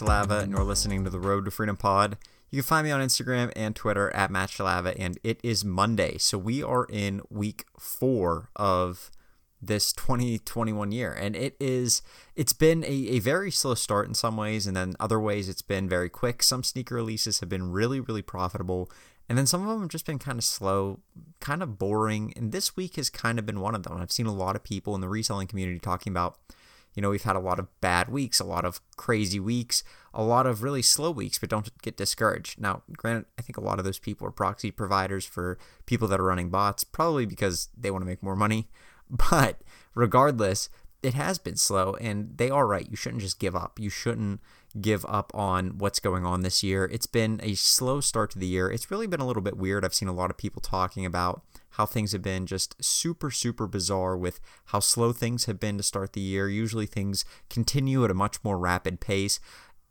Shalava, and you're listening to the Road to Freedom Pod. You can find me on Instagram and Twitter at Matt Shalava, and it is Monday. So we are in week four of this 2021 year and it is it's been a, a very slow start in some ways and then other ways it's been very quick some sneaker releases have been really really profitable and then some of them have just been kind of slow kind of boring and this week has kind of been one of them i've seen a lot of people in the reselling community talking about you know we've had a lot of bad weeks a lot of crazy weeks a lot of really slow weeks but don't get discouraged now granted i think a lot of those people are proxy providers for people that are running bots probably because they want to make more money but regardless, it has been slow, and they are right. You shouldn't just give up. You shouldn't give up on what's going on this year. It's been a slow start to the year. It's really been a little bit weird. I've seen a lot of people talking about how things have been just super, super bizarre with how slow things have been to start the year. Usually things continue at a much more rapid pace.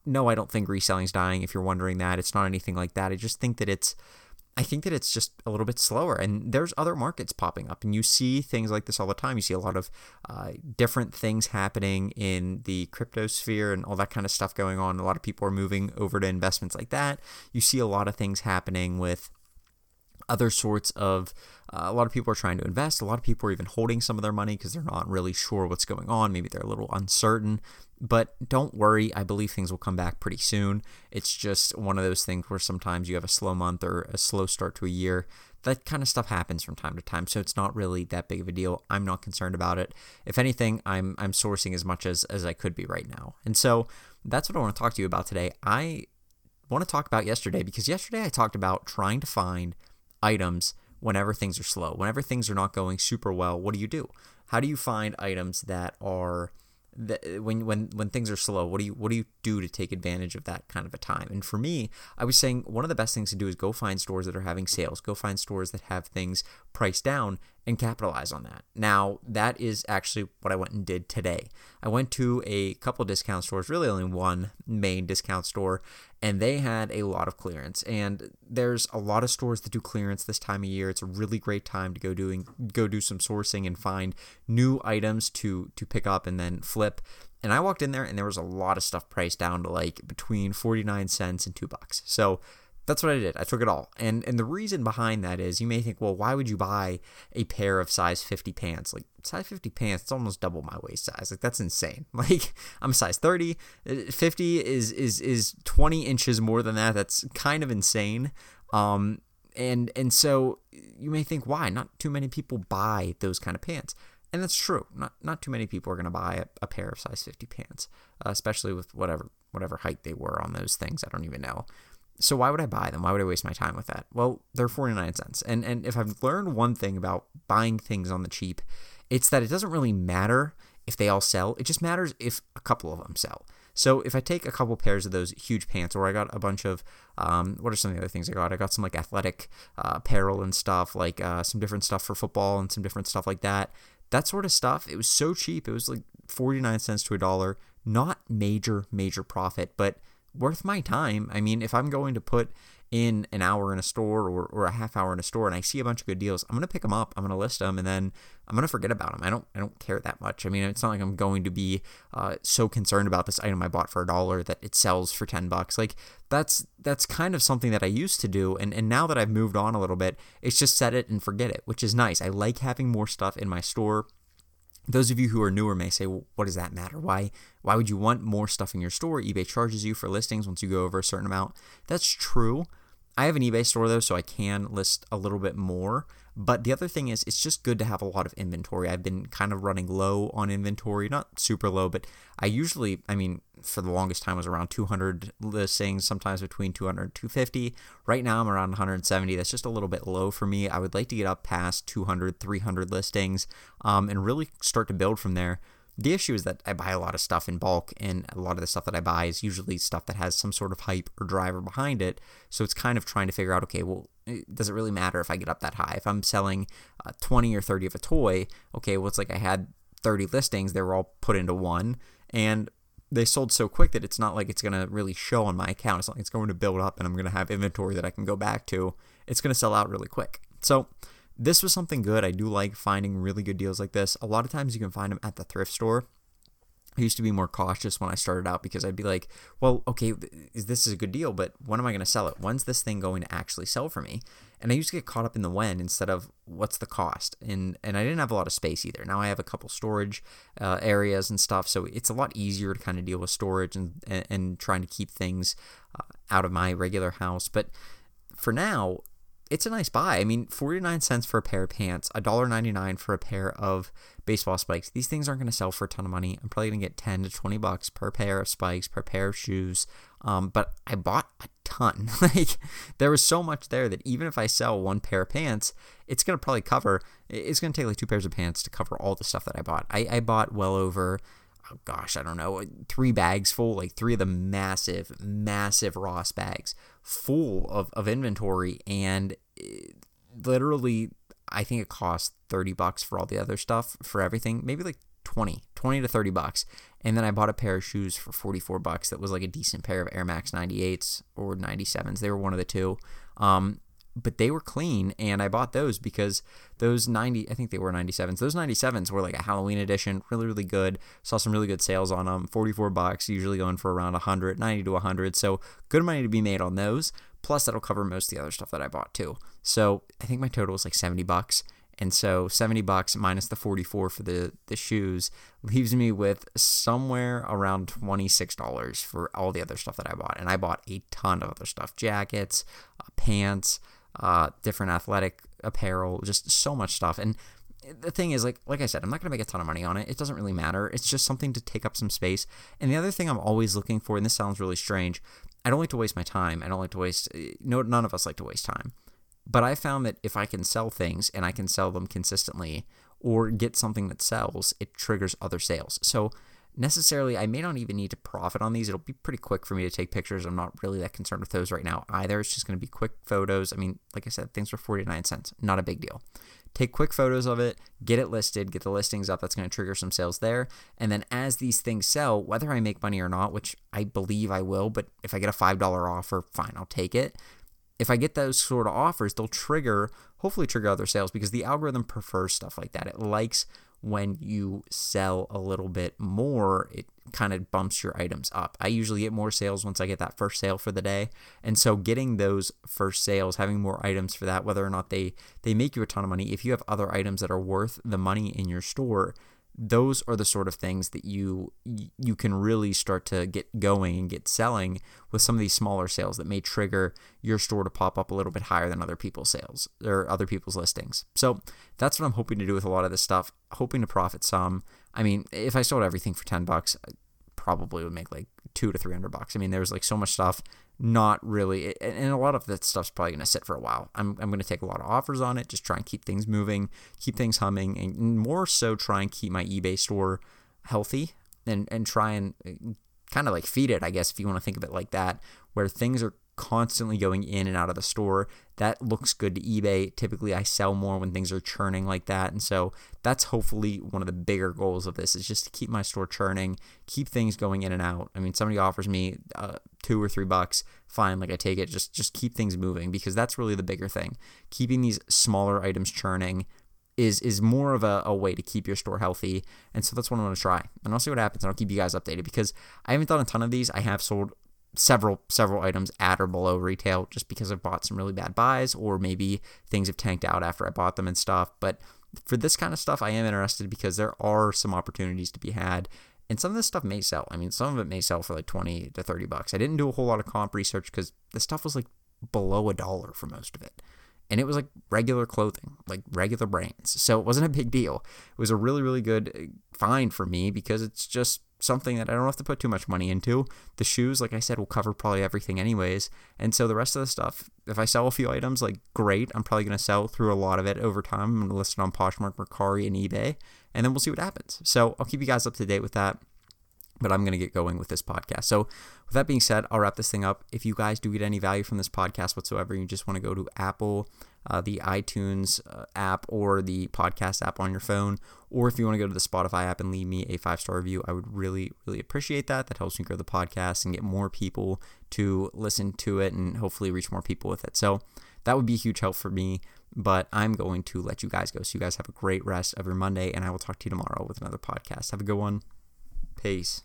No, I don't think reselling's dying if you're wondering that. It's not anything like that. I just think that it's I think that it's just a little bit slower. And there's other markets popping up, and you see things like this all the time. You see a lot of uh, different things happening in the crypto sphere and all that kind of stuff going on. A lot of people are moving over to investments like that. You see a lot of things happening with other sorts of uh, a lot of people are trying to invest. A lot of people are even holding some of their money because they're not really sure what's going on. Maybe they're a little uncertain. But don't worry i believe things will come back pretty soon. It's just one of those things where sometimes you have a slow month or a slow start to a year. That kind of stuff happens from time to time so it's not really that big of a deal. I'm not concerned about it. If anything i'm i'm sourcing as much as as i could be right now. And so that's what i want to talk to you about today. I want to talk about yesterday because yesterday i talked about trying to find items whenever things are slow. Whenever things are not going super well, what do you do? How do you find items that are that when when when things are slow, what do you what do you do to take advantage of that kind of a time? And for me, I was saying one of the best things to do is go find stores that are having sales, go find stores that have things priced down and capitalize on that. Now, that is actually what I went and did today. I went to a couple discount stores, really only one main discount store, and they had a lot of clearance. And there's a lot of stores that do clearance this time of year. It's a really great time to go doing go do some sourcing and find new items to to pick up and then flip. And I walked in there and there was a lot of stuff priced down to like between 49 cents and 2 bucks. So that's what I did. I took it all. And and the reason behind that is you may think, well, why would you buy a pair of size 50 pants? Like size 50 pants, it's almost double my waist size. Like that's insane. Like I'm a size 30. Uh, 50 is is is 20 inches more than that. That's kind of insane. Um and and so you may think why not too many people buy those kind of pants and that's true not not too many people are going to buy a, a, pair of size 50 pants uh, especially with whatever whatever height they were on those things i don't even know so why would I buy them? Why would I waste my time with that? Well, they're 49 cents. And and if I've learned one thing about buying things on the cheap, it's that it doesn't really matter if they all sell. It just matters if a couple of them sell. So if I take a couple pairs of those huge pants, or I got a bunch of, um, what are some of the other things I got? I got some like athletic uh, apparel and stuff, like uh, some different stuff for football and some different stuff like that. That sort of stuff. It was so cheap. It was like 49 cents to a dollar. Not major, major profit, but worth my time. I mean, if I'm going to put in an hour in a store or, or a half hour in a store and I see a bunch of good deals, I'm going to pick them up. I'm going to list them and then I'm going to forget about them. I don't I don't care that much. I mean, it's not like I'm going to be uh, so concerned about this item I bought for a dollar that it sells for 10 bucks. Like that's that's kind of something that I used to do and and now that I've moved on a little bit, it's just set it and forget it, which is nice. I like having more stuff in my store those of you who are newer may say, well, what does that matter? Why why would you want more stuff in your store? eBay charges you for listings once you go over a certain amount. That's true. I have an eBay store though, so I can list a little bit more. But the other thing is, it's just good to have a lot of inventory. I've been kind of running low on inventory, not super low, but I usually, I mean, for the longest time was around 200 listings, sometimes between 200 and 250. Right now I'm around 170. That's just a little bit low for me. I would like to get up past 200, 300 listings um, and really start to build from there. The issue is that I buy a lot of stuff in bulk, and a lot of the stuff that I buy is usually stuff that has some sort of hype or driver behind it. So it's kind of trying to figure out, okay, well, does it really matter if I get up that high? If I'm selling uh, 20 or 30 of a toy, okay, well, it's like I had 30 listings, they were all put into one, and they sold so quick that it's not like it's going to really show on my account. It's not like it's going to build up and I'm going to have inventory that I can go back to. It's going to sell out really quick. So this was something good. I do like finding really good deals like this. A lot of times you can find them at the thrift store. I used to be more cautious when I started out because I'd be like, well, okay, this is a good deal, but when am I going to sell it? When's this thing going to actually sell for me? And I used to get caught up in the when instead of what's the cost. And and I didn't have a lot of space either. Now I have a couple storage uh, areas and stuff, so it's a lot easier to kind of deal with storage and and, and trying to keep things uh, out of my regular house. But for now, it's a nice buy. I mean, 49 cents for a pair of pants, $1.99 for a pair of baseball spikes. These things aren't going to sell for a ton of money. I'm probably going to get 10 to 20 bucks per pair of spikes, per pair of shoes. Um, but I bought a ton. like, there was so much there that even if I sell one pair of pants, it's going to probably cover, it's going to take like two pairs of pants to cover all the stuff that I bought. I, I bought well over oh gosh, I don't know, three bags full, like three of the massive, massive Ross bags full of, of inventory. And literally, I think it cost 30 bucks for all the other stuff for everything, maybe like 20, 20 to 30 bucks. And then I bought a pair of shoes for 44 bucks that was like a decent pair of Air Max 98s or 97s. They were one of the two. Um, but they were clean and I bought those because those 90 I think they were 97s. Those 97s were like a Halloween edition, really really good. Saw some really good sales on them. 44 bucks, usually going for around 100, 90 to 100. So good money to be made on those. Plus that'll cover most of the other stuff that I bought too. So I think my total was like 70 bucks. And so 70 bucks minus the 44 for the, the shoes leaves me with somewhere around $26 for all the other stuff that I bought. And I bought a ton of other stuff jackets, uh, pants, uh, different athletic apparel, just so much stuff. And the thing is, like like I said, I'm not gonna make a ton of money on it. It doesn't really matter. It's just something to take up some space. And the other thing I'm always looking for, and this sounds really strange, I don't like to waste my time. I don't like to waste. No, none of us like to waste time. But I found that if I can sell things and I can sell them consistently, or get something that sells, it triggers other sales. So necessarily I may not even need to profit on these. It'll be pretty quick for me to take pictures. I'm not really that concerned with those right now either. It's just going to be quick photos. I mean, like I said, things for 49 cents. Not a big deal. Take quick photos of it, get it listed, get the listings up. That's going to trigger some sales there. And then as these things sell, whether I make money or not, which I believe I will, but if I get a $5 offer, fine, I'll take it. If I get those sort of offers, they'll trigger, hopefully trigger other sales because the algorithm prefers stuff like that. It likes when you sell a little bit more, it kind of bumps your items up. I usually get more sales once I get that first sale for the day. And so getting those first sales, having more items for that, whether or not they they make you a ton of money, if you have other items that are worth the money in your store, those are the sort of things that you you can really start to get going and get selling with some of these smaller sales that may trigger your store to pop up a little bit higher than other people's sales or other people's listings. So that's what I'm hoping to do with a lot of this stuff, hoping to profit some. I mean, if I sold everything for 10 bucks, I probably would make like 2 to 300 bucks. I mean, there's like so much stuff not really and a lot of that stuff's probably going to sit for a while i'm, I'm going to take a lot of offers on it just try and keep things moving keep things humming and more so try and keep my ebay store healthy and and try and uh, kind of like feed it i guess if you want to think of it like that where things are constantly going in and out of the store. That looks good to eBay. Typically, I sell more when things are churning like that. And so that's hopefully one of the bigger goals of this is just to keep my store churning, keep things going in and out. I mean, somebody offers me uh, two or three bucks, fine, like I take it. Just just keep things moving because that's really the bigger thing. Keeping these smaller items churning is is more of a, a way to keep your store healthy. And so that's what I'm to try. And I'll see what happens. And I'll keep you guys updated because I haven't done a ton of these. I have sold several several items at or below retail just because I've bought some really bad buys or maybe things have tanked out after I bought them and stuff. But for this kind of stuff, I am interested because there are some opportunities to be had. And some of this stuff may sell. I mean, some of it may sell for like 20 to 30 bucks. I didn't do a whole lot of comp research because the stuff was like below a dollar for most of it. And it was like regular clothing, like regular brands. So it wasn't a big deal. It was a really, really good uh, find for me because it's just something that I don't have to put too much money into. The shoes, like I said, will cover probably everything anyways. And so the rest of the stuff, if I sell a few items, like great, I'm probably going to sell through a lot of it over time. I'm going to list it on Poshmark, Mercari, and eBay, and then we'll see what happens. So I'll keep you guys up to date with that. But I'm going to get going with this podcast. So, with that being said, I'll wrap this thing up. If you guys do get any value from this podcast whatsoever, you just want to go to Apple uh, the iTunes uh, app or the podcast app on your phone, or if you want to go to the Spotify app and leave me a five star review, I would really, really appreciate that. That helps me grow the podcast and get more people to listen to it and hopefully reach more people with it. So that would be a huge help for me. But I'm going to let you guys go. So you guys have a great rest of your Monday, and I will talk to you tomorrow with another podcast. Have a good one. Peace.